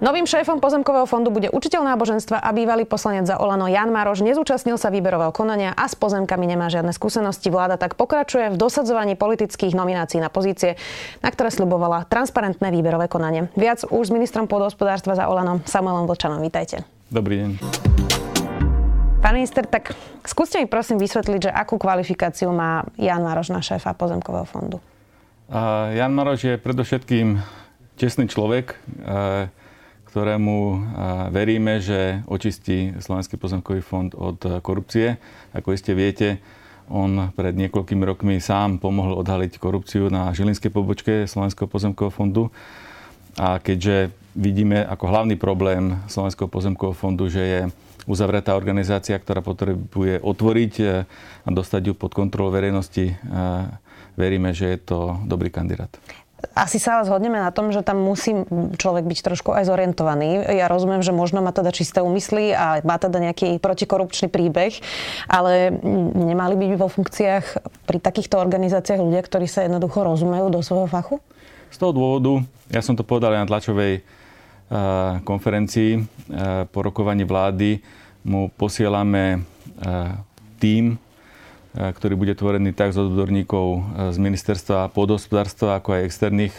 Novým šéfom pozemkového fondu bude učiteľ náboženstva a bývalý poslanec za Olano Jan Maroš. Nezúčastnil sa výberového konania a s pozemkami nemá žiadne skúsenosti. Vláda tak pokračuje v dosadzovaní politických nominácií na pozície, na ktoré slubovala transparentné výberové konanie. Viac už s ministrom pôdohospodárstva za Olano Samuelom Vlčanom. Vítajte. Dobrý deň. Pán minister, tak skúste mi prosím vysvetliť, že akú kvalifikáciu má Jan Maroš na šéfa pozemkového fondu. Uh, Jan Maroš je predovšetkým čestný človek. Uh, ktorému veríme, že očistí Slovenský pozemkový fond od korupcie. Ako iste viete, on pred niekoľkými rokmi sám pomohol odhaliť korupciu na Žilinskej pobočke Slovenského pozemkového fondu. A keďže vidíme ako hlavný problém Slovenského pozemkového fondu, že je uzavretá organizácia, ktorá potrebuje otvoriť a dostať ju pod kontrolu verejnosti, veríme, že je to dobrý kandidát asi sa zhodneme na tom, že tam musí človek byť trošku aj zorientovaný. Ja rozumiem, že možno má teda čisté úmysly a má teda nejaký protikorupčný príbeh, ale nemali by vo funkciách pri takýchto organizáciách ľudia, ktorí sa jednoducho rozumejú do svojho fachu? Z toho dôvodu, ja som to povedal aj na tlačovej uh, konferencii uh, po rokovaní vlády, mu posielame uh, tým ktorý bude tvorený tak z odborníkov e, z ministerstva pôdohospodárstva, ako aj externých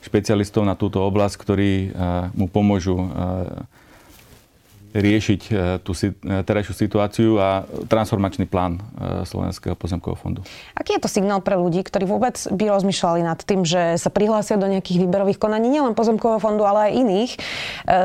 špecialistov na túto oblasť, ktorí e, mu pomôžu riešiť e, tú e, terajšiu situáciu a transformačný plán e, Slovenského pozemkového fondu. Aký je to signál pre ľudí, ktorí vôbec by rozmýšľali nad tým, že sa prihlásia do nejakých výberových konaní, nielen pozemkového fondu, ale aj iných,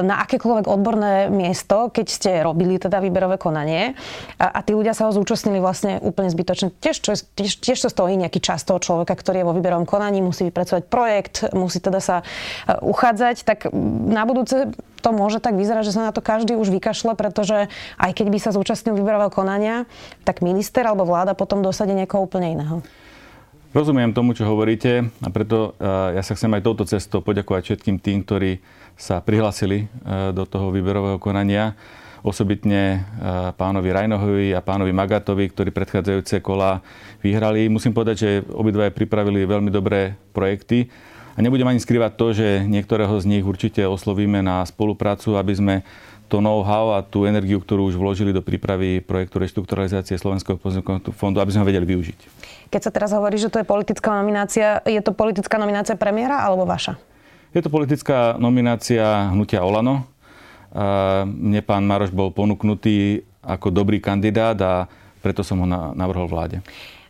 na akékoľvek odborné miesto, keď ste robili teda výberové konanie a, a tí ľudia sa ho zúčastnili vlastne úplne zbytočne. Tiež, čo, tiež, tiež to stojí nejaký čas toho človeka, ktorý je vo výberovom konaní, musí vypracovať projekt, musí teda sa uchádzať, tak na budúce to môže tak vyzerať, že sa na to každý už vykašle, pretože aj keď by sa zúčastnil výberového konania, tak minister alebo vláda potom dosadí niekoho úplne iného. Rozumiem tomu, čo hovoríte a preto e, ja sa chcem aj touto cestou poďakovať všetkým tým, ktorí sa prihlásili e, do toho výberového konania. Osobitne e, pánovi Rajnohovi a pánovi Magatovi, ktorí predchádzajúce kola vyhrali. Musím povedať, že obidvaje pripravili veľmi dobré projekty a nebudem ani skrývať to, že niektorého z nich určite oslovíme na spoluprácu, aby sme to know-how a tú energiu, ktorú už vložili do prípravy projektu reštrukturalizácie Slovenského pozemkového fondu, aby sme vedeli využiť. Keď sa teraz hovorí, že to je politická nominácia, je to politická nominácia premiéra alebo vaša? Je to politická nominácia hnutia Olano. Mne pán Maroš bol ponúknutý ako dobrý kandidát a preto som ho navrhol vláde.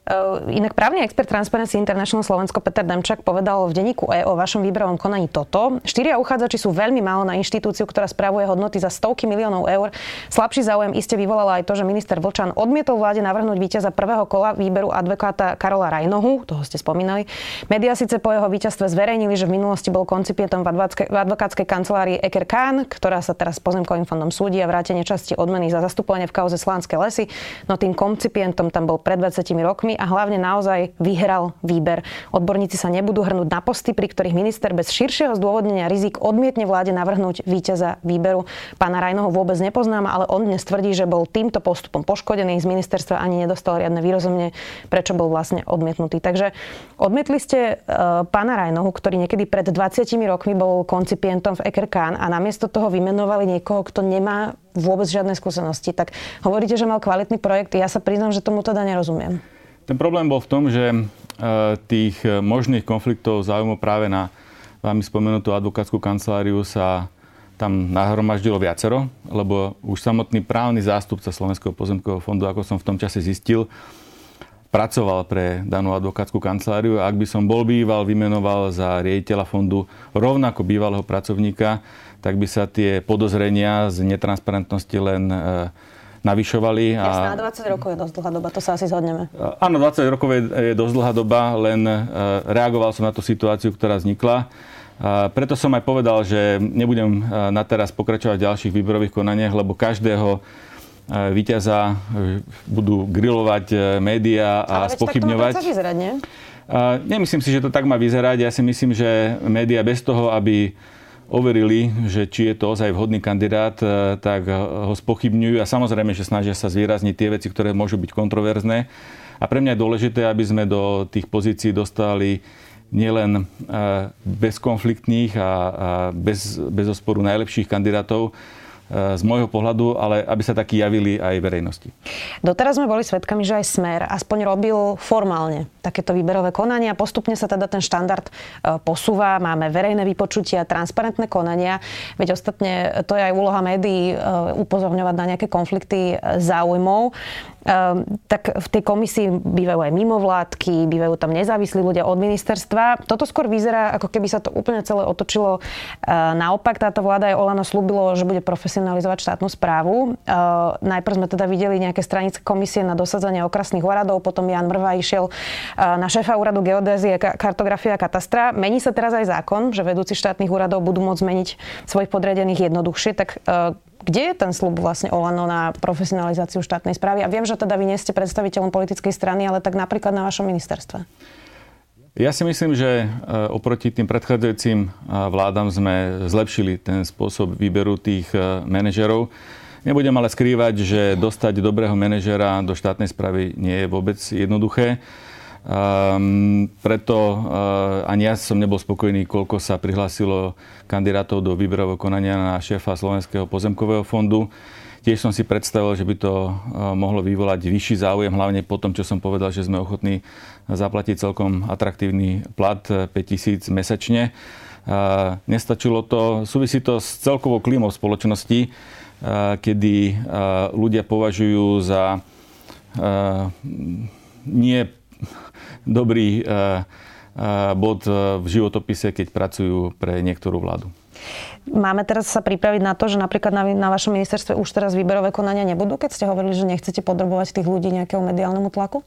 Eh, inak právny expert Transparency International Slovensko Peter Demčak povedal v denníku E o vašom výberovom konaní toto. Štyria uchádzači sú veľmi málo na inštitúciu, ktorá spravuje hodnoty za stovky miliónov eur. Slabší záujem iste vyvolala aj to, že minister Vlčan odmietol vláde navrhnúť víťaza prvého kola výberu advokáta Karola Rajnohu, toho ste spomínali. Media síce po jeho víťazstve zverejnili, že v minulosti bol koncipientom v, v advokátskej kancelárii Eker Khan, ktorá sa teraz pozemkovým fondom súdi a vrátenie časti odmeny za zastupovanie v kauze Slánske lesy. No tým koncipientom tam bol pred 20 rokmi a hlavne naozaj vyhral výber. Odborníci sa nebudú hrnúť na posty, pri ktorých minister bez širšieho zdôvodnenia rizik odmietne vláde navrhnúť víťaza výberu. Pána Rajnoho vôbec nepoznám, ale on dnes tvrdí, že bol týmto postupom poškodený z ministerstva ani nedostal riadne výrozumne, prečo bol vlastne odmietnutý. Takže odmietli ste uh, pána Rajnohu, ktorý niekedy pred 20 rokmi bol koncipientom v Ekerkán a namiesto toho vymenovali niekoho, kto nemá vôbec žiadne skúsenosti. Tak hovoríte, že mal kvalitný projekt. Ja sa priznám, že tomu teda nerozumiem. Ten problém bol v tom, že e, tých možných konfliktov záujmu práve na vami spomenutú advokátsku kanceláriu sa tam nahromaždilo viacero, lebo už samotný právny zástupca Slovenského pozemkového fondu, ako som v tom čase zistil, pracoval pre danú advokátsku kanceláriu a ak by som bol býval, vymenoval za riaditeľa fondu rovnako bývalého pracovníka, tak by sa tie podozrenia z netransparentnosti len e, navyšovali. A... Jasná, 20 rokov je dosť dlhá doba, to sa asi zhodneme. Áno, 20 rokov je, je dosť dlhá doba, len e, reagoval som na tú situáciu, ktorá vznikla. A preto som aj povedal, že nebudem e, na teraz pokračovať v ďalších výberových konaniach, lebo každého víťaza budú grilovať médiá a Ale spochybňovať. Ale vyzerať, nie? Nemyslím si, že to tak má vyzerať. Ja si myslím, že médiá bez toho, aby overili, že či je to ozaj vhodný kandidát, tak ho spochybňujú a samozrejme, že snažia sa zvýrazniť tie veci, ktoré môžu byť kontroverzné. A pre mňa je dôležité, aby sme do tých pozícií dostali nielen bezkonfliktných a bez, bez osporu najlepších kandidátov, z môjho pohľadu, ale aby sa takí javili aj verejnosti. Doteraz sme boli svedkami, že aj Smer aspoň robil formálne takéto výberové konania. Postupne sa teda ten štandard e, posúva. Máme verejné vypočutia, transparentné konania. Veď ostatne to je aj úloha médií e, upozorňovať na nejaké konflikty e, záujmov. Ehm, tak v tej komisii bývajú aj mimovládky, bývajú tam nezávislí ľudia od ministerstva. Toto skôr vyzerá, ako keby sa to úplne celé otočilo ehm, naopak. Táto vláda aj Olano slúbilo, že bude profesionalizovať štátnu správu. Ehm, najprv sme teda videli nejaké stranické komisie na dosadzanie okrasných úradov, potom Jan Mrva išiel na šéfa úradu geodézie, kartografia a katastra. Mení sa teraz aj zákon, že vedúci štátnych úradov budú môcť zmeniť svojich podriadených jednoduchšie. Tak kde je ten slub vlastne Olano na profesionalizáciu štátnej správy? A viem, že teda vy nie ste predstaviteľom politickej strany, ale tak napríklad na vašom ministerstve. Ja si myslím, že e, oproti tým predchádzajúcim e, vládam sme zlepšili ten spôsob výberu tých e, manažerov. Nebudem ale skrývať, že dostať dobrého manažera do štátnej správy nie je vôbec jednoduché. Um, preto uh, ani ja som nebol spokojný, koľko sa prihlásilo kandidátov do výberového konania na šéfa Slovenského pozemkového fondu. Tiež som si predstavil, že by to uh, mohlo vyvolať vyšší záujem, hlavne po tom, čo som povedal, že sme ochotní zaplatiť celkom atraktívny plat 5000 uh, mesačne. Uh, nestačilo to, súvisí to s celkovou klímou spoločnosti, uh, kedy uh, ľudia považujú za nie dobrý eh, eh, bod eh, v životopise, keď pracujú pre niektorú vládu. Máme teraz sa pripraviť na to, že napríklad na, na vašom ministerstve už teraz výberové konania nebudú, keď ste hovorili, že nechcete podrobovať tých ľudí nejakému mediálnemu tlaku?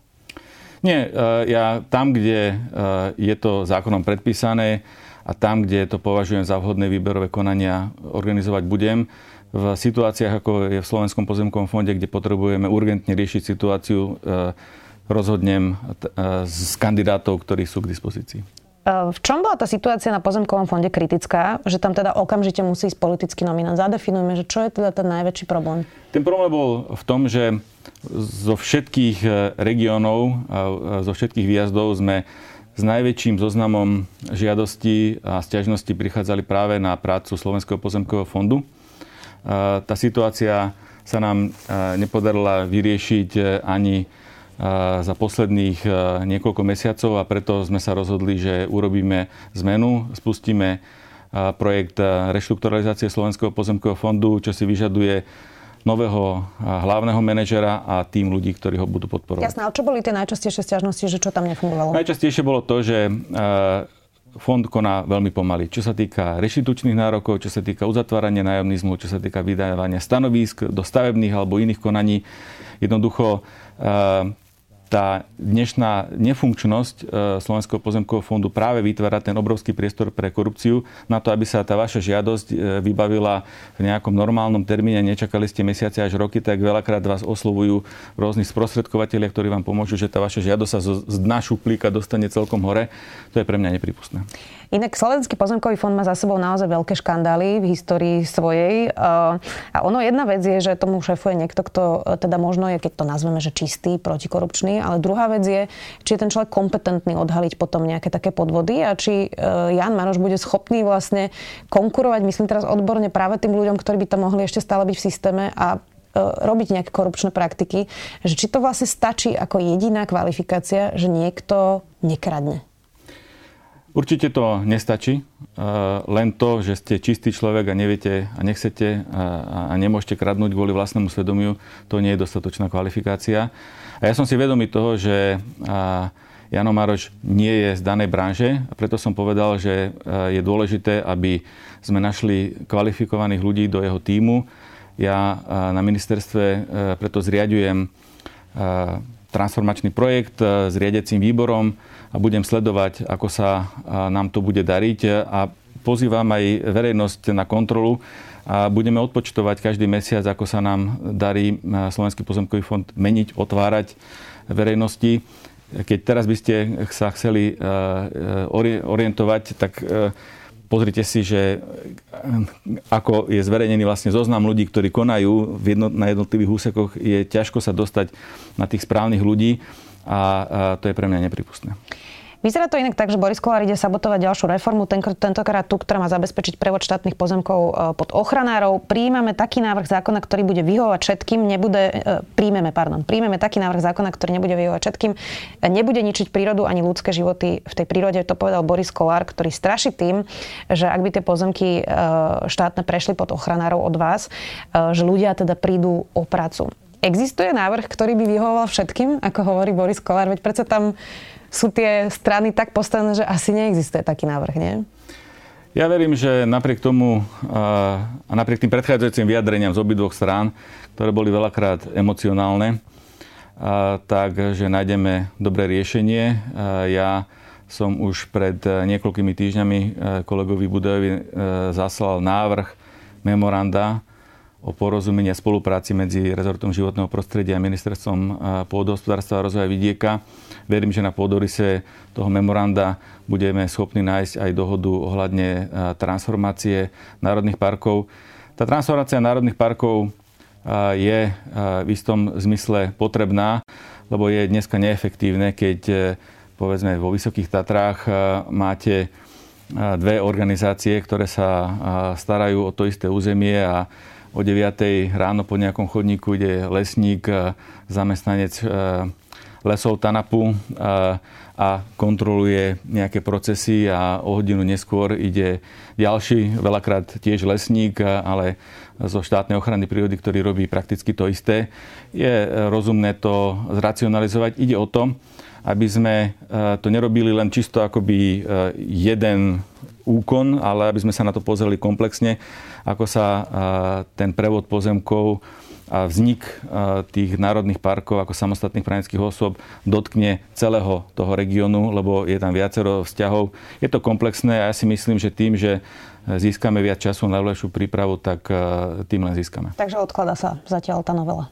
Nie, ja tam, kde je to zákonom predpísané a tam, kde to považujem za vhodné výberové konania, organizovať budem. V situáciách, ako je v Slovenskom pozemkovom fonde, kde potrebujeme urgentne riešiť situáciu rozhodnem z kandidátov, ktorí sú k dispozícii. V čom bola tá situácia na pozemkovom fonde kritická, že tam teda okamžite musí ísť politický nominant? Zadefinujme, že čo je teda ten najväčší problém? Ten problém bol v tom, že zo všetkých e, regiónov, zo všetkých výjazdov sme s najväčším zoznamom žiadostí a stiažností prichádzali práve na prácu Slovenského pozemkového fondu. Tá situácia sa nám e, nepodarila vyriešiť e, ani za posledných e, niekoľko mesiacov a preto sme sa rozhodli, že urobíme zmenu, spustíme e, projekt e, reštrukturalizácie Slovenského pozemkového fondu, čo si vyžaduje nového hlavného manažera a tým ľudí, ktorí ho budú podporovať. Jasné, ale čo boli tie najčastejšie stiažnosti, že čo tam nefungovalo? Najčastejšie bolo to, že fond koná veľmi pomaly. Čo sa týka reštitučných nárokov, čo sa týka uzatvárania nájomných zmluv, čo sa týka vydávania stanovísk do stavebných alebo iných konaní, jednoducho tá dnešná nefunkčnosť e, Slovenského pozemkového fondu práve vytvára ten obrovský priestor pre korupciu na to, aby sa tá vaša žiadosť e, vybavila v nejakom normálnom termíne, nečakali ste mesiace až roky, tak veľakrát vás oslovujú rôzni sprostredkovateľia, ktorí vám pomôžu, že tá vaša žiadosť sa z dna šuplíka dostane celkom hore. To je pre mňa nepripustné. Inak Slovenský pozemkový fond má za sebou naozaj veľké škandály v histórii svojej. A ono jedna vec je, že tomu šéfuje niekto, kto e, teda možno je, keď to nazveme, že čistý, protikorupčný, ale druhá vec je, či je ten človek kompetentný odhaliť potom nejaké také podvody a či e, Jan Maroš bude schopný vlastne konkurovať, myslím teraz odborne práve tým ľuďom, ktorí by tam mohli ešte stále byť v systéme a e, robiť nejaké korupčné praktiky, že či to vlastne stačí ako jediná kvalifikácia, že niekto nekradne. Určite to nestačí. Len to, že ste čistý človek a neviete a nechcete a nemôžete kradnúť kvôli vlastnému svedomiu, to nie je dostatočná kvalifikácia. A ja som si vedomý toho, že Jano Maroš nie je z danej branže a preto som povedal, že je dôležité, aby sme našli kvalifikovaných ľudí do jeho týmu. Ja na ministerstve preto zriadujem transformačný projekt s riadecím výborom, a budem sledovať, ako sa nám to bude dariť a pozývam aj verejnosť na kontrolu, a budeme odpočtovať každý mesiac, ako sa nám darí Slovenský pozemkový fond meniť, otvárať verejnosti. Keď teraz by ste sa chceli orientovať, tak pozrite si, že ako je zverejnený vlastne zoznam ľudí, ktorí konajú na jednotlivých úsekoch, je ťažko sa dostať na tých správnych ľudí a to je pre mňa nepripustné. Vyzerá to inak tak, že Boris Kolár ide sabotovať ďalšiu reformu, tentokrát tú, ktorá má zabezpečiť prevod štátnych pozemkov e, pod ochranárov. Príjmame taký návrh zákona, ktorý bude vyhovovať všetkým, nebude, e, príjmeme, pardon, príjmeme taký návrh zákona, ktorý nebude vyhovovať všetkým, nebude ničiť prírodu ani ľudské životy v tej prírode. To povedal Boris Kolár, ktorý straší tým, že ak by tie pozemky e, štátne prešli pod ochranárov od vás, že ľudia teda prídu o prácu. Existuje návrh, ktorý by vyhovoval všetkým, ako hovorí Boris Kolár? Veď predsa tam sú tie strany tak postavené, že asi neexistuje taký návrh, nie? Ja verím, že napriek tomu a napriek tým predchádzajúcim vyjadreniam z obidvoch strán, ktoré boli veľakrát emocionálne, tak, že nájdeme dobré riešenie. Ja som už pred niekoľkými týždňami kolegovi Budajovi zaslal návrh memoranda o porozumení spolupráci medzi rezortom životného prostredia a ministerstvom pôdohospodárstva a rozvoja vidieka. Verím, že na pôdorise toho memoranda budeme schopní nájsť aj dohodu ohľadne transformácie národných parkov. Tá transformácia národných parkov je v istom zmysle potrebná, lebo je dneska neefektívne, keď e, povedzme vo Vysokých Tatrách máte dve organizácie, ktoré sa starajú o to isté územie a o 9 ráno po nejakom chodníku ide lesník, e, zamestnanec e, lesov Tanapu e, a kontroluje nejaké procesy a o hodinu neskôr ide ďalší, veľakrát tiež lesník, ale zo štátnej ochrany prírody, ktorý robí prakticky to isté. Je rozumné to zracionalizovať. Ide o to, aby sme to nerobili len čisto akoby jeden úkon, ale aby sme sa na to pozreli komplexne, ako sa ten prevod pozemkov vznik tých národných parkov ako samostatných právnických osôb dotkne celého toho regiónu, lebo je tam viacero vzťahov. Je to komplexné a ja si myslím, že tým, že získame viac času na lepšiu prípravu, tak tým len získame. Takže odklada sa zatiaľ tá novela.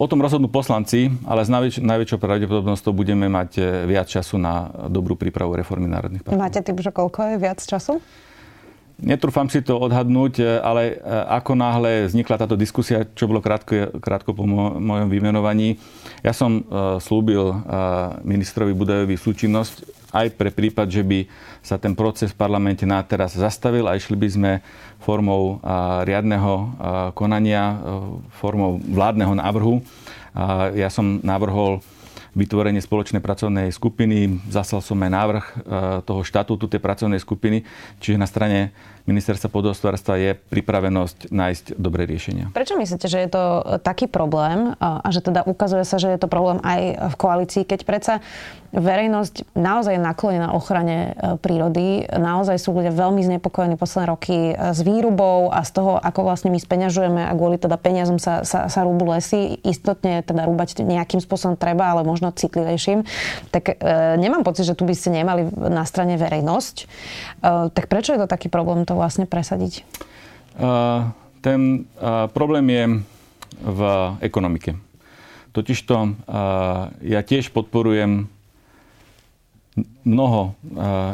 O tom rozhodnú poslanci, ale s najväč- najväčšou pravdepodobnosťou budeme mať e, viac času na dobrú prípravu reformy národných parkov. Máte typ, že koľko je viac času? Netrúfam si to odhadnúť, e, ale e, ako náhle vznikla táto diskusia, čo bolo krátko, krátko po mojom vymenovaní, ja som slúbil ministrovi Budajovi súčinnosť aj pre prípad, že by sa ten proces v parlamente na teraz zastavil a išli by sme formou riadneho konania, formou vládneho návrhu. Ja som navrhol vytvorenie spoločnej pracovnej skupiny. Zaslal som aj návrh toho štatútu tej pracovnej skupiny, čiže na strane ministerstva podhospodárstva je pripravenosť nájsť dobré riešenia. Prečo myslíte, že je to taký problém a že teda ukazuje sa, že je to problém aj v koalícii, keď predsa verejnosť naozaj je naklonená ochrane e, prírody, naozaj sú ľudia veľmi znepokojení posledné roky e, s výrubou a z toho, ako vlastne my speňažujeme a kvôli teda peniazom sa, sa, sa rúbu lesy, istotne teda rúbať nejakým spôsobom treba, ale možno citlivejším, tak e, nemám pocit, že tu by ste nemali na strane verejnosť. E, tak prečo je to taký problém to vlastne presadiť? Uh, ten uh, problém je v ekonomike. Totižto uh, ja tiež podporujem mnoho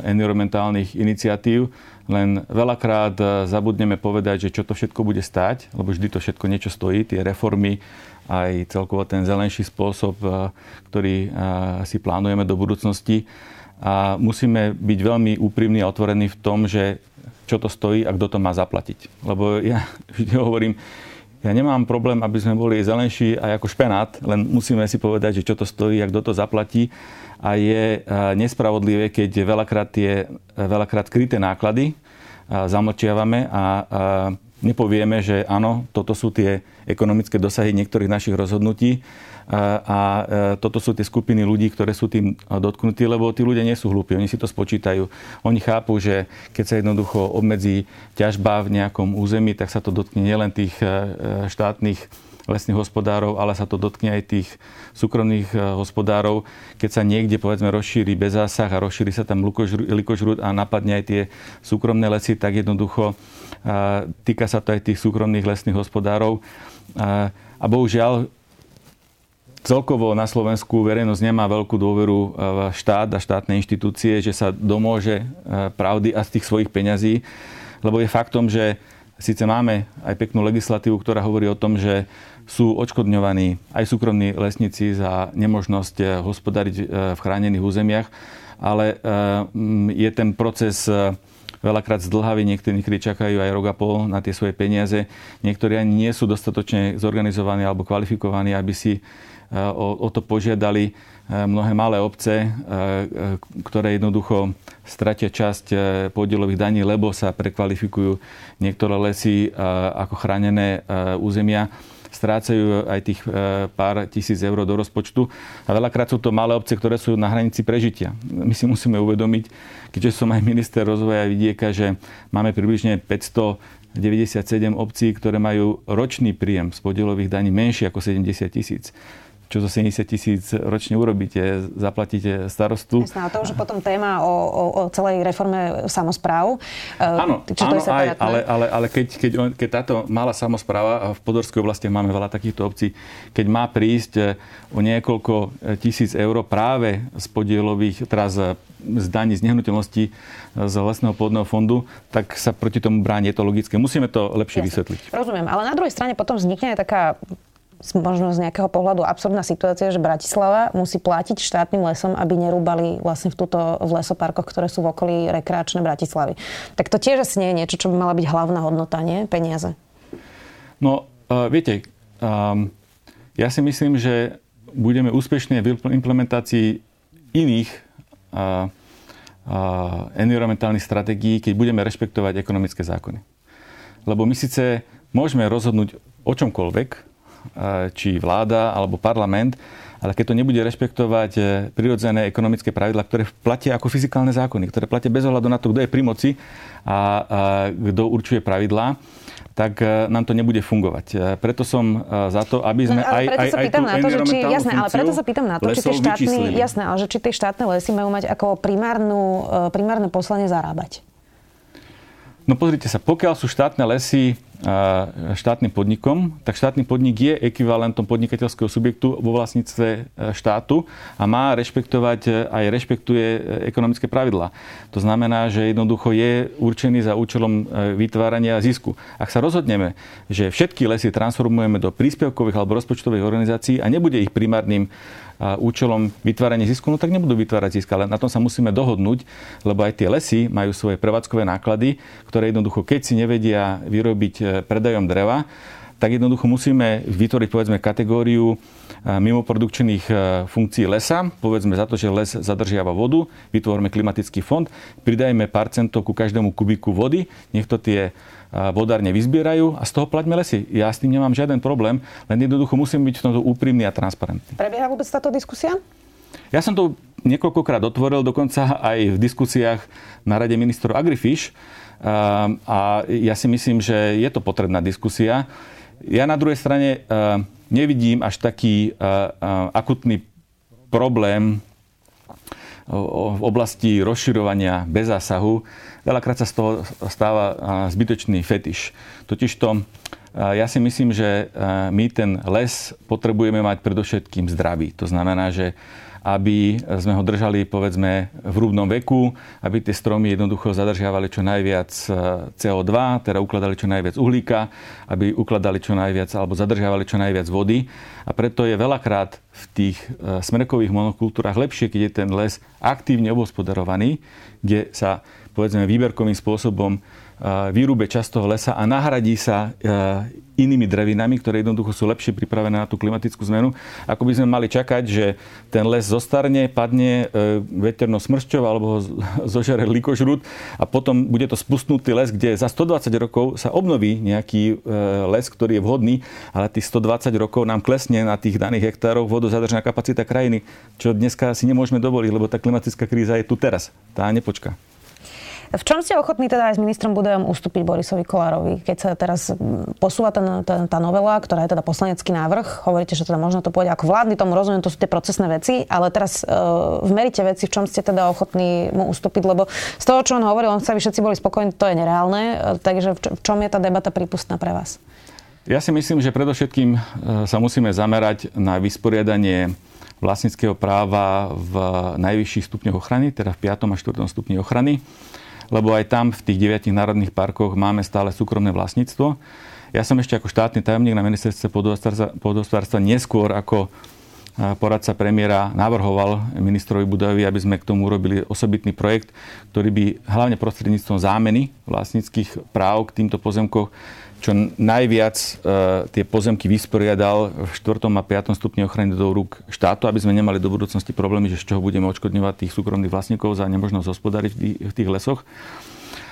environmentálnych iniciatív, len veľakrát zabudneme povedať, že čo to všetko bude stať, lebo vždy to všetko niečo stojí, tie reformy, aj celkovo ten zelenší spôsob, ktorý si plánujeme do budúcnosti. A musíme byť veľmi úprimní a otvorení v tom, že čo to stojí a kto to má zaplatiť. Lebo ja vždy hovorím, ja nemám problém, aby sme boli zelenší aj ako špenát, len musíme si povedať, že čo to stojí a kto to zaplatí. A je nespravodlivé, keď veľakrát tie veľakrát kryté náklady zamlčiavame a nepovieme, že áno, toto sú tie ekonomické dosahy niektorých našich rozhodnutí a e, toto sú tie skupiny ľudí, ktoré sú tým dotknutí, lebo tí ľudia nie sú hlúpi, oni si to spočítajú. Oni chápu, že keď sa jednoducho obmedzí ťažba v nejakom území, tak sa to dotkne nielen tých e, štátnych lesných hospodárov, ale sa to dotkne aj tých súkromných e, hospodárov. Keď sa niekde povedzme rozšíri bez zásah a rozšíri sa tam likožrút a napadne aj tie súkromné lesy, tak jednoducho týka sa to aj tých súkromných lesných hospodárov. A bohužiaľ celkovo na Slovensku verejnosť nemá veľkú dôveru v štát a štátne inštitúcie, že sa domôže pravdy a z tých svojich peňazí. Lebo je faktom, že síce máme aj peknú legislatívu, ktorá hovorí o tom, že sú odškodňovaní aj súkromní lesníci za nemožnosť eh, hospodariť v chránených územiach, ale je ten proces veľakrát niektorí, niektorí čakajú aj rok a pol na tie svoje peniaze, niektorí ani nie sú dostatočne zorganizovaní alebo kvalifikovaní, aby si o, o to požiadali mnohé malé obce, ktoré jednoducho stratia časť podielových daní, lebo sa prekvalifikujú niektoré lesy ako chránené územia strácajú aj tých e, pár tisíc eur do rozpočtu. A veľakrát sú to malé obce, ktoré sú na hranici prežitia. My si musíme uvedomiť, keďže som aj minister rozvoja vidieka, že máme približne 597 obcí, ktoré majú ročný príjem z podielových daní menší ako 70 tisíc čo zo 70 tisíc ročne urobíte, zaplatíte starostu. Jasná, to už je potom téma o, o, o celej reforme samozpráv. E, áno, čo áno to aj, ale, ale, ale keď, keď, keď táto malá samozpráva, v Podorskej oblasti máme veľa takýchto obcí, keď má prísť e, o niekoľko e, tisíc eur práve z podielových, teraz z daní z nehnuteľnosti z lesného pôdneho fondu, tak sa proti tomu bráni. Je to logické. Musíme to lepšie Jasne. vysvetliť. Rozumiem, ale na druhej strane potom vznikne aj taká možno z nejakého pohľadu absurdná situácia, že Bratislava musí platiť štátnym lesom, aby nerúbali vlastne v, tuto, v lesoparkoch, ktoré sú v okolí rekreačné Bratislavy. Tak to tiež asi nie je niečo, čo by mala byť hlavná hodnota, nie? Peniaze. No, uh, viete, um, ja si myslím, že budeme úspešní v implementácii iných uh, uh, environmentálnych stratégií, keď budeme rešpektovať ekonomické zákony. Lebo my síce môžeme rozhodnúť o čomkoľvek, či vláda alebo parlament, ale keď to nebude rešpektovať e, prirodzené ekonomické pravidla, ktoré platia ako fyzikálne zákony, ktoré platia bez ohľadu na to, kto je pri moci a, kto určuje pravidlá, tak e, nám to nebude fungovať. E, preto som za to, aby sme no, aj, aj, aj tú na to, že či, jasné, ale preto sa pýtam na to, či tie, štátne, jasné, ale že či tie štátne lesy majú mať ako primárnu, primárne poslanie zarábať. No pozrite sa, pokiaľ sú štátne lesy štátnym podnikom, tak štátny podnik je ekvivalentom podnikateľského subjektu vo vlastníctve e, štátu a má rešpektovať e, aj rešpektuje e, ekonomické pravidlá. To znamená, že jednoducho je určený za účelom vytvárania zisku. Ak sa rozhodneme, že všetky lesy transformujeme do príspevkových alebo rozpočtových organizácií a nebude ich primárnym účelom vytvárania zisku, no tak nebudú vytvárať zisk, ale na tom sa musíme dohodnúť, lebo aj tie lesy majú svoje prevádzkové náklady, ktoré jednoducho, keď si nevedia vyrobiť predajom dreva, tak jednoducho musíme vytvoriť povedzme kategóriu e, mimoprodukčných e, funkcií lesa, povedzme za to, že les zadržiava vodu, vytvoríme klimatický fond, pridajme pár centov ku každému kubiku vody, nech to tie vodárne vyzbierajú a z toho plaťme lesy. Ja s tým nemám žiaden problém, len jednoducho musím byť v tomto úprimný a transparentný. Prebieha vôbec táto diskusia? Ja som to niekoľkokrát otvoril, dokonca aj v diskusiách na Rade ministrov Agrifish. A ja si myslím, že je to potrebná diskusia. Ja na druhej strane nevidím až taký akutný problém v oblasti rozširovania bez zásahu. Veľakrát sa z toho stáva zbytočný fetiš. Totižto ja si myslím, že my ten les potrebujeme mať predovšetkým zdravý. To znamená, že aby sme ho držali povedzme v rúbnom veku, aby tie stromy jednoducho zadržiavali čo najviac e, CO2, teda ukladali čo najviac uhlíka, aby ukladali čo najviac alebo zadržiavali čo najviac vody. A preto je veľakrát v tých e, smrekových monokultúrach lepšie, keď je ten les aktívne obospodarovaný, kde sa povedzme výberkovým spôsobom výrube časť lesa a nahradí sa inými drevinami, ktoré jednoducho sú lepšie pripravené na tú klimatickú zmenu. Ako by sme mali čakať, že ten les zostarne, padne e, veternou smršťou alebo ho zožere likožrút a potom bude to spustnutý les, kde za 120 rokov sa obnoví nejaký e, les, ktorý je vhodný, ale tých 120 rokov nám klesne na tých daných hektároch vodozadržná kapacita krajiny, čo dneska si nemôžeme dovoliť, lebo tá klimatická kríza je tu teraz. Tá nepočká. V čom ste ochotní teda aj s ministrom Budajom ustúpiť Borisovi Kolárovi, keď sa teraz posúva ten, ten, tá novela, ktorá je teda poslanecký návrh, hovoríte, že teda možno to pôjde ako vládny, tomu rozumiem, to sú tie procesné veci, ale teraz e, v merite veci, v čom ste teda ochotní mu ustúpiť, lebo z toho, čo on hovoril, on chce, aby všetci boli spokojní, to je nereálne, e, takže v čom je tá debata prípustná pre vás? Ja si myslím, že predovšetkým e, sa musíme zamerať na vysporiadanie vlastníckého práva v najvyšších stupňoch ochrany, teda v 5. a 4. stupni ochrany lebo aj tam v tých deviatich národných parkoch máme stále súkromné vlastníctvo. Ja som ešte ako štátny tajomník na ministerstve pôdohospodárstva neskôr ako poradca premiéra navrhoval ministrovi Budovi, aby sme k tomu urobili osobitný projekt, ktorý by hlavne prostredníctvom zámeny vlastníckých práv k týmto pozemkoch čo najviac e, tie pozemky vysporiadal v 4. a 5. stupni ochrany do rúk štátu, aby sme nemali do budúcnosti problémy, že z čoho budeme odškodňovať tých súkromných vlastníkov za nemožnosť hospodáriť v tých, lesoch.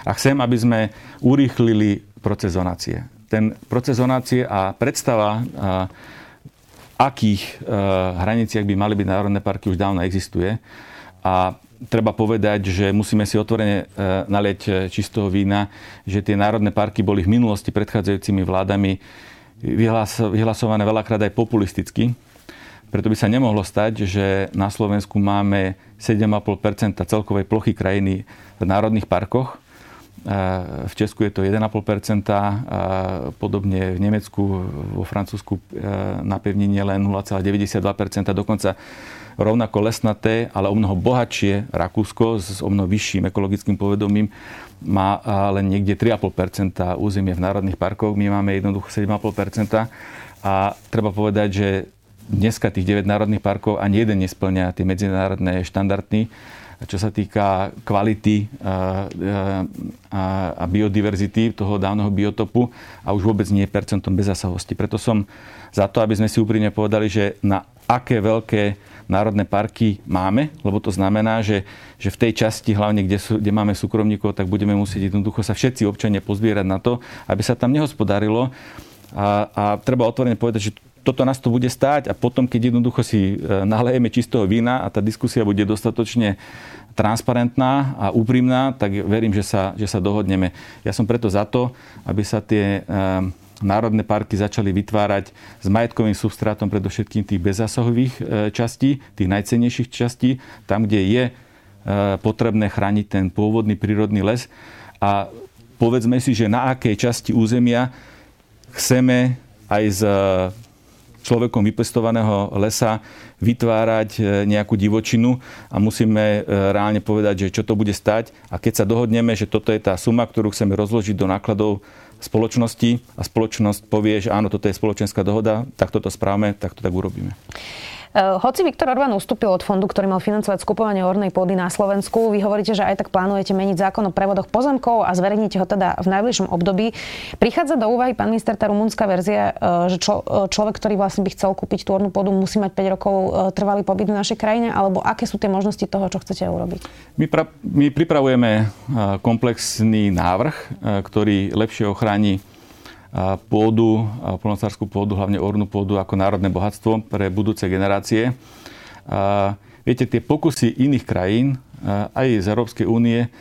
A chcem, aby sme urýchlili proces zonácie. Ten proces zonácie a predstava, a, akých a, e, hraniciach by mali byť národné parky, už dávno existuje. A treba povedať, že musíme si otvorene e, nalieť e, čistého vína, že tie národné parky boli v minulosti predchádzajúcimi vládami vyhlasované veľakrát aj populisticky. Preto by sa nemohlo stať, že na Slovensku máme 7,5% celkovej plochy krajiny v národných parkoch. E, v Česku je to 1,5% podobne v Nemecku, vo Francúzsku na pevnine len 0,92% dokonca rovnako lesnaté, ale o mnoho bohatšie Rakúsko s o mnoho vyšším ekologickým povedomím má len niekde 3,5 územie v národných parkoch. My máme jednoducho 7,5 a treba povedať, že dneska tých 9 národných parkov ani jeden nesplňa tie medzinárodné štandardy čo sa týka kvality a, a, a biodiverzity toho dávneho biotopu a už vôbec nie percentom bezasahosti. Preto som za to, aby sme si úprimne povedali, že na aké veľké národné parky máme, lebo to znamená, že, že v tej časti, hlavne kde, sú, kde máme súkromníkov, tak budeme musieť jednoducho sa všetci občania pozbierať na to, aby sa tam nehospodarilo. A, a treba otvorene povedať, že toto nás to bude stáť a potom, keď jednoducho si e, nalejeme čistého vína a tá diskusia bude dostatočne transparentná a úprimná, tak verím, že sa, že sa dohodneme. Ja som preto za to, aby sa tie e, národné parky začali vytvárať s majetkovým substrátom predovšetkým tých bezzásahových e, častí, tých najcennejších častí, tam, kde je e, potrebné chrániť ten pôvodný prírodný les. A povedzme si, že na akej časti územia chceme aj z človekom vypestovaného lesa vytvárať e, nejakú divočinu a musíme reálne povedať, že čo to bude stať. A keď sa dohodneme, že toto je tá suma, ktorú chceme rozložiť do nákladov spoločnosti a spoločnosť povie, že áno, toto je spoločenská dohoda, tak toto správame, tak to tak urobíme. Eh, hoci Viktor Orbán ustúpil od fondu, ktorý mal financovať skupovanie ornej pôdy na Slovensku, vy hovoríte, že aj tak plánujete meniť zákon o prevodoch pozemkov a zverejníte ho teda v najbližšom období. Prichádza do úvahy, pán minister, tá rumúnska verzia, eh, že člo, eh, človek, ktorý vlastne by chcel kúpiť tú ornú pôdu, musí mať 5 rokov trvalý pobyt v našej krajine, alebo aké sú tie možnosti toho, čo chcete urobiť? My, pra, my pripravujeme komplexný návrh, ktorý lepšie ochráni pôdu, polnospodárskú pôdu, hlavne ornú pôdu ako národné bohatstvo pre budúce generácie. Viete, tie pokusy iných krajín, aj z Európskej únie,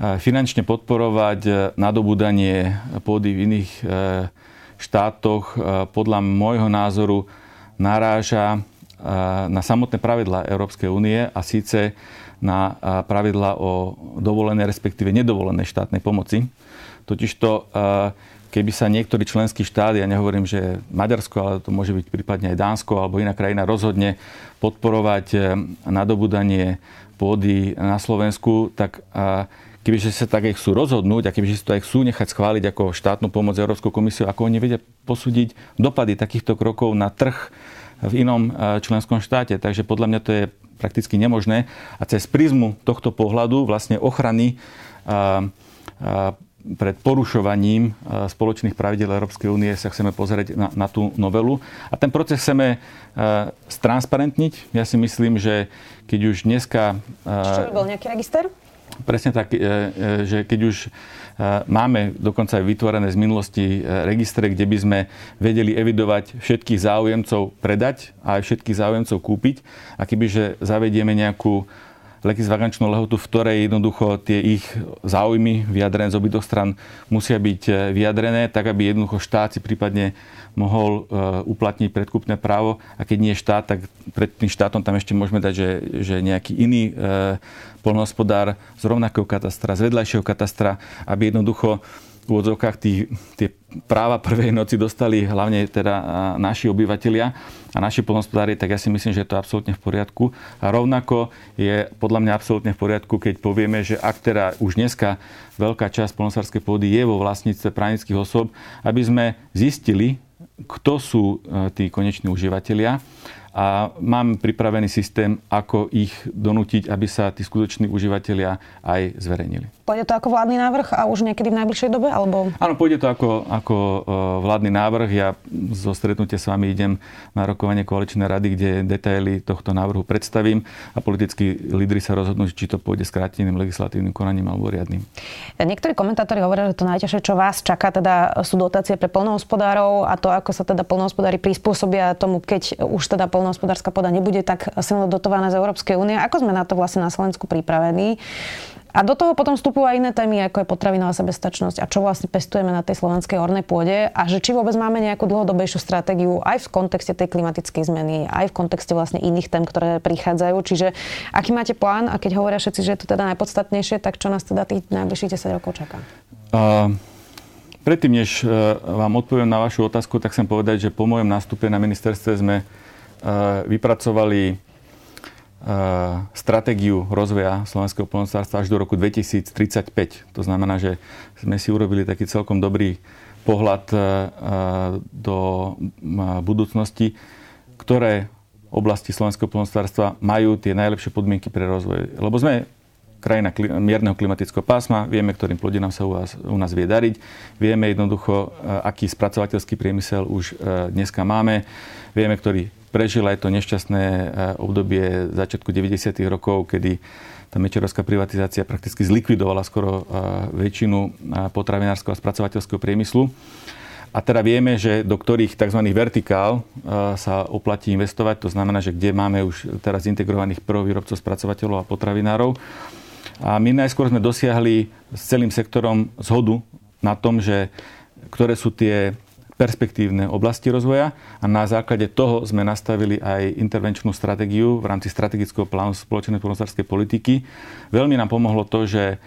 finančne podporovať nadobúdanie pôdy v iných e, štátoch podľa môjho názoru naráža na samotné pravidla Európskej únie a síce na pravidla o dovolené, respektíve nedovolené štátnej pomoci. Totižto keby sa niektorý členský štát, ja nehovorím, že Maďarsko, ale to môže byť prípadne aj Dánsko alebo iná krajina, rozhodne podporovať eh, nadobudanie pôdy na Slovensku, tak kebyže sa tak aj chcú rozhodnúť a kebyže si to aj chcú nechať schváliť ako štátnu pomoc Európskou komisiou, ako oni vedia posúdiť dopady takýchto krokov na trh v inom eh, členskom štáte. Takže podľa mňa to je prakticky nemožné. A cez prízmu tohto pohľadu vlastne ochrany a, a pred porušovaním e, spoločných pravidel Európskej únie sa chceme pozrieť na, na tú novelu. A ten proces chceme uh, stransparentniť. Ja si myslím, že keď už dneska... Uh, Čo by bol nejaký register? Presne tak, že keď už máme dokonca aj vytvorené z minulosti registre, kde by sme vedeli evidovať všetkých záujemcov predať a aj všetkých záujemcov kúpiť. A kebyže zavedieme nejakú legisvagančnú lehotu, v ktorej jednoducho tie ich záujmy vyjadrené z obidvoch stran musia byť e, vyjadrené, tak aby jednoducho štát si prípadne mohol e, uplatniť predkupné právo. A keď nie štát, tak pred tým štátom tam ešte môžeme dať, že, že nejaký iný e, polnohospodár z rovnakého katastra, z vedľajšieho katastra, aby jednoducho úvodzovkách tí, tie práva prvej noci dostali hlavne teda naši obyvateľia a naši polnospodári, tak ja si myslím, že je to absolútne v poriadku. A rovnako je podľa mňa absolútne v poriadku, keď povieme, že ak teda už dneska veľká časť polnospodárskej pôdy je vo vlastníctve právnických osob, aby sme zistili, kto sú e, tí koneční užívateľia a mám pripravený systém, ako ich donútiť, aby sa tí skutoční užívateľia aj zverejnili. Pôjde to ako vládny návrh a už niekedy v najbližšej dobe? Alebo... Áno, pôjde to ako, ako e, vládny návrh. Ja zo stretnutia s vami idem na rokovanie koaličnej rady, kde detaily tohto návrhu predstavím a politickí lídry sa rozhodnú, či to pôjde skráteným legislatívnym konaním alebo riadnym. Niektorí komentátori hovoria, že to najťažšie, čo vás čaká, teda sú dotácie pre polnohospodárov a to, ako sa teda polnohospodári prispôsobia tomu, keď už teda polnohospodárska poda nebude tak silno dotovaná z Európskej únie. Ako sme na to vlastne na Slovensku pripravení? A do toho potom vstupujú aj iné témy, ako je potravinová sebestačnosť a čo vlastne pestujeme na tej slovenskej hornej pôde a že či vôbec máme nejakú dlhodobejšiu stratégiu aj v kontexte tej klimatickej zmeny, aj v kontexte vlastne iných tém, ktoré prichádzajú. Čiže aký máte plán a keď hovoria všetci, že je to teda najpodstatnejšie, tak čo nás teda tých najbližších 10 rokov čaká? Uh, predtým, než uh, vám odpoviem na vašu otázku, tak chcem povedať, že po mojom nástupe na ministerstve sme uh, vypracovali stratégiu rozvoja slovenského poľnohospodárstva až do roku 2035. To znamená, že sme si urobili taký celkom dobrý pohľad do budúcnosti, ktoré oblasti slovenského poľnohospodárstva majú tie najlepšie podmienky pre rozvoj. Lebo sme krajina mierneho klimatického pásma, vieme, ktorým plodinám sa u, vás, u nás vie dariť, vieme jednoducho, aký spracovateľský priemysel už dneska máme, vieme, ktorý prežil aj to nešťastné eh, obdobie začiatku 90. rokov, kedy tá mečerovská privatizácia prakticky zlikvidovala skoro eh, väčšinu eh, potravinárskeho a spracovateľského priemyslu. A teda vieme, že do ktorých tzv. vertikál sa oplatí investovať. To znamená, že kde máme už teraz integrovaných prvovýrobcov, spracovateľov a potravinárov. A my najskôr sme dosiahli s celým sektorom zhodu na tom, že ktoré sú tie perspektívne oblasti rozvoja a na základe toho sme nastavili aj intervenčnú stratégiu v rámci strategického plánu spoločnej polnospodárskej politiky. Veľmi nám pomohlo to, že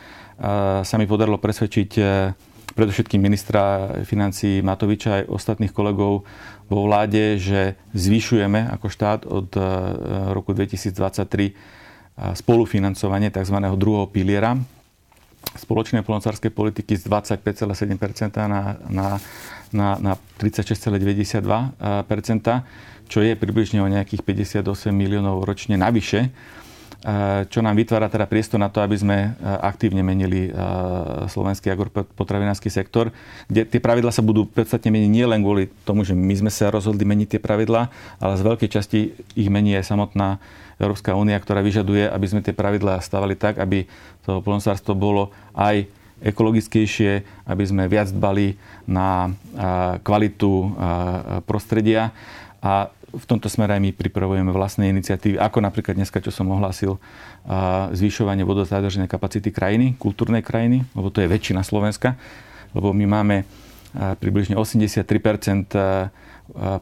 sa mi podarilo presvedčiť e, predovšetkým ministra financí Matoviča aj ostatných kolegov vo vláde, že zvyšujeme ako štát od e, roku 2023 spolufinancovanie tzv. druhého piliera spoločnej polnospodárskej politiky z 25,7% na, na na, na 36,92%, čo je približne o nejakých 58 miliónov ročne navyše čo nám vytvára teda priestor na to, aby sme aktívne menili slovenský agropotravinársky sektor, kde tie pravidla sa budú podstatne meniť nie len kvôli tomu, že my sme sa rozhodli meniť tie pravidla, ale z veľkej časti ich mení aj samotná Európska únia, ktorá vyžaduje, aby sme tie pravidlá stavali tak, aby to polnospodárstvo bolo aj ekologickejšie, aby sme viac dbali na kvalitu prostredia. A v tomto smere aj my pripravujeme vlastné iniciatívy, ako napríklad dneska, čo som ohlásil, zvyšovanie vodozádržnej kapacity krajiny, kultúrnej krajiny, lebo to je väčšina Slovenska, lebo my máme približne 83%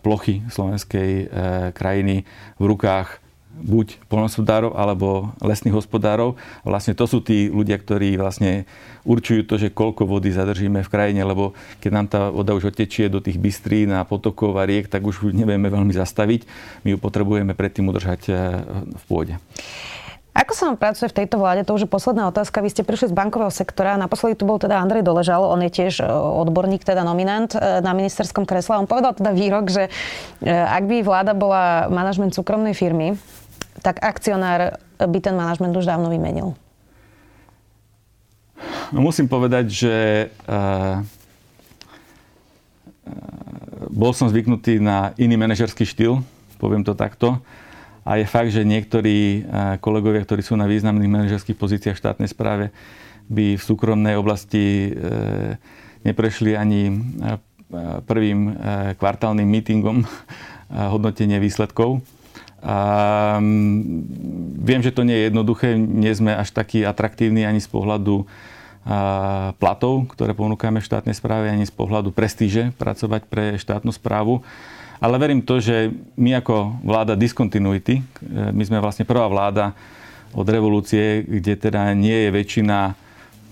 plochy slovenskej e, krajiny v rukách buď polnospodárov alebo lesných hospodárov. Vlastne to sú tí ľudia, ktorí vlastne určujú to, že koľko vody zadržíme v krajine, lebo keď nám tá voda už otečie do tých bystrín a potokov a riek, tak už nevieme veľmi zastaviť. My ju potrebujeme predtým udržať eh, v pôde. Ako sa vám pracuje v tejto vláde? To už je posledná otázka. Vy ste prišli z bankového sektora. Naposledy tu bol teda Andrej Doležal. On je tiež eh, odborník, teda nominant eh, na ministerskom kresle. On povedal teda výrok, že ak by vláda bola manažment súkromnej firmy, tak akcionár by ten manažment už dávno vymenil. No, musím povedať, že uh, bol som zvyknutý na iný manažerský štýl, poviem to takto. A je fakt, že niektorí kolegovia, ktorí sú na významných manažerských pozíciách v štátnej správe, by v súkromnej oblasti neprešli ani prvým kvartálnym mítingom hodnotenia výsledkov Um, viem, že to nie je jednoduché, nie sme až takí atraktívni ani z pohľadu platov, ktoré ponúkame v štátnej správe, ani z pohľadu prestíže pracovať pre štátnu správu. Ale verím to, že my ako vláda diskontinuity, e, my sme vlastne prvá vláda od revolúcie, kde teda nie je väčšina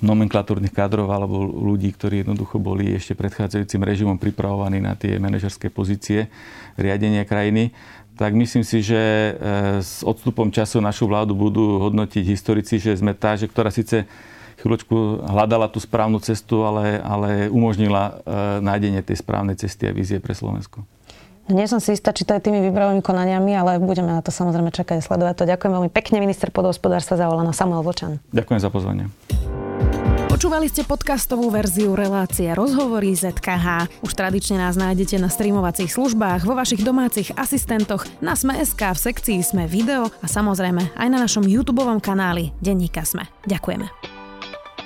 nomenklatúrnych kadrov alebo ľudí, ktorí jednoducho boli ešte predchádzajúcim režimom pripravovaní na tie manažerské pozície riadenia krajiny, tak myslím si, že e, s odstupom času našu vládu budú hodnotiť historici, že sme tá, že ktorá síce chvíľočku hľadala tú správnu cestu, ale, ale umožnila e, nájdenie tej správnej cesty a vízie pre Slovensko. Nie som si istá, či to je tými výberovými konaniami, ale budeme na to samozrejme čakať a sledovať to. Ďakujem veľmi pekne, minister podhospodárstva Zavolana Samuel Vlčan. Ďakujem za pozvanie. Počúvali ste podcastovú verziu relácie Rozhovory ZKH. Už tradične nás nájdete na streamovacích službách, vo vašich domácich asistentoch, na Sme.sk, v sekcii Sme video a samozrejme aj na našom YouTube kanáli Denníka Sme. Ďakujeme.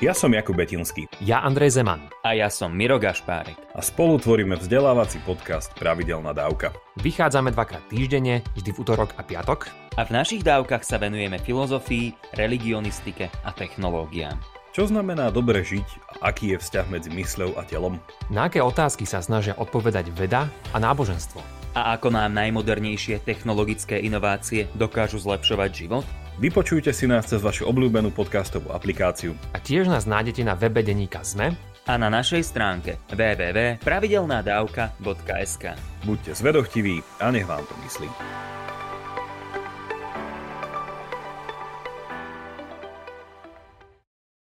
Ja som Jakub Betinský. Ja Andrej Zeman. A ja som Miro Gašpárik. A spolu tvoríme vzdelávací podcast Pravidelná dávka. Vychádzame dvakrát týždenne, vždy v útorok a piatok. A v našich dávkach sa venujeme filozofii, religionistike a technológiám. Čo znamená dobre žiť a aký je vzťah medzi mysľou a telom? Na aké otázky sa snažia odpovedať veda a náboženstvo? A ako nám najmodernejšie technologické inovácie dokážu zlepšovať život? Vypočujte si nás cez vašu obľúbenú podcastovú aplikáciu. A tiež nás nájdete na webe Deníka Sme a na našej stránke www.pravidelnadavka.sk Buďte zvedochtiví a nech vám to myslí.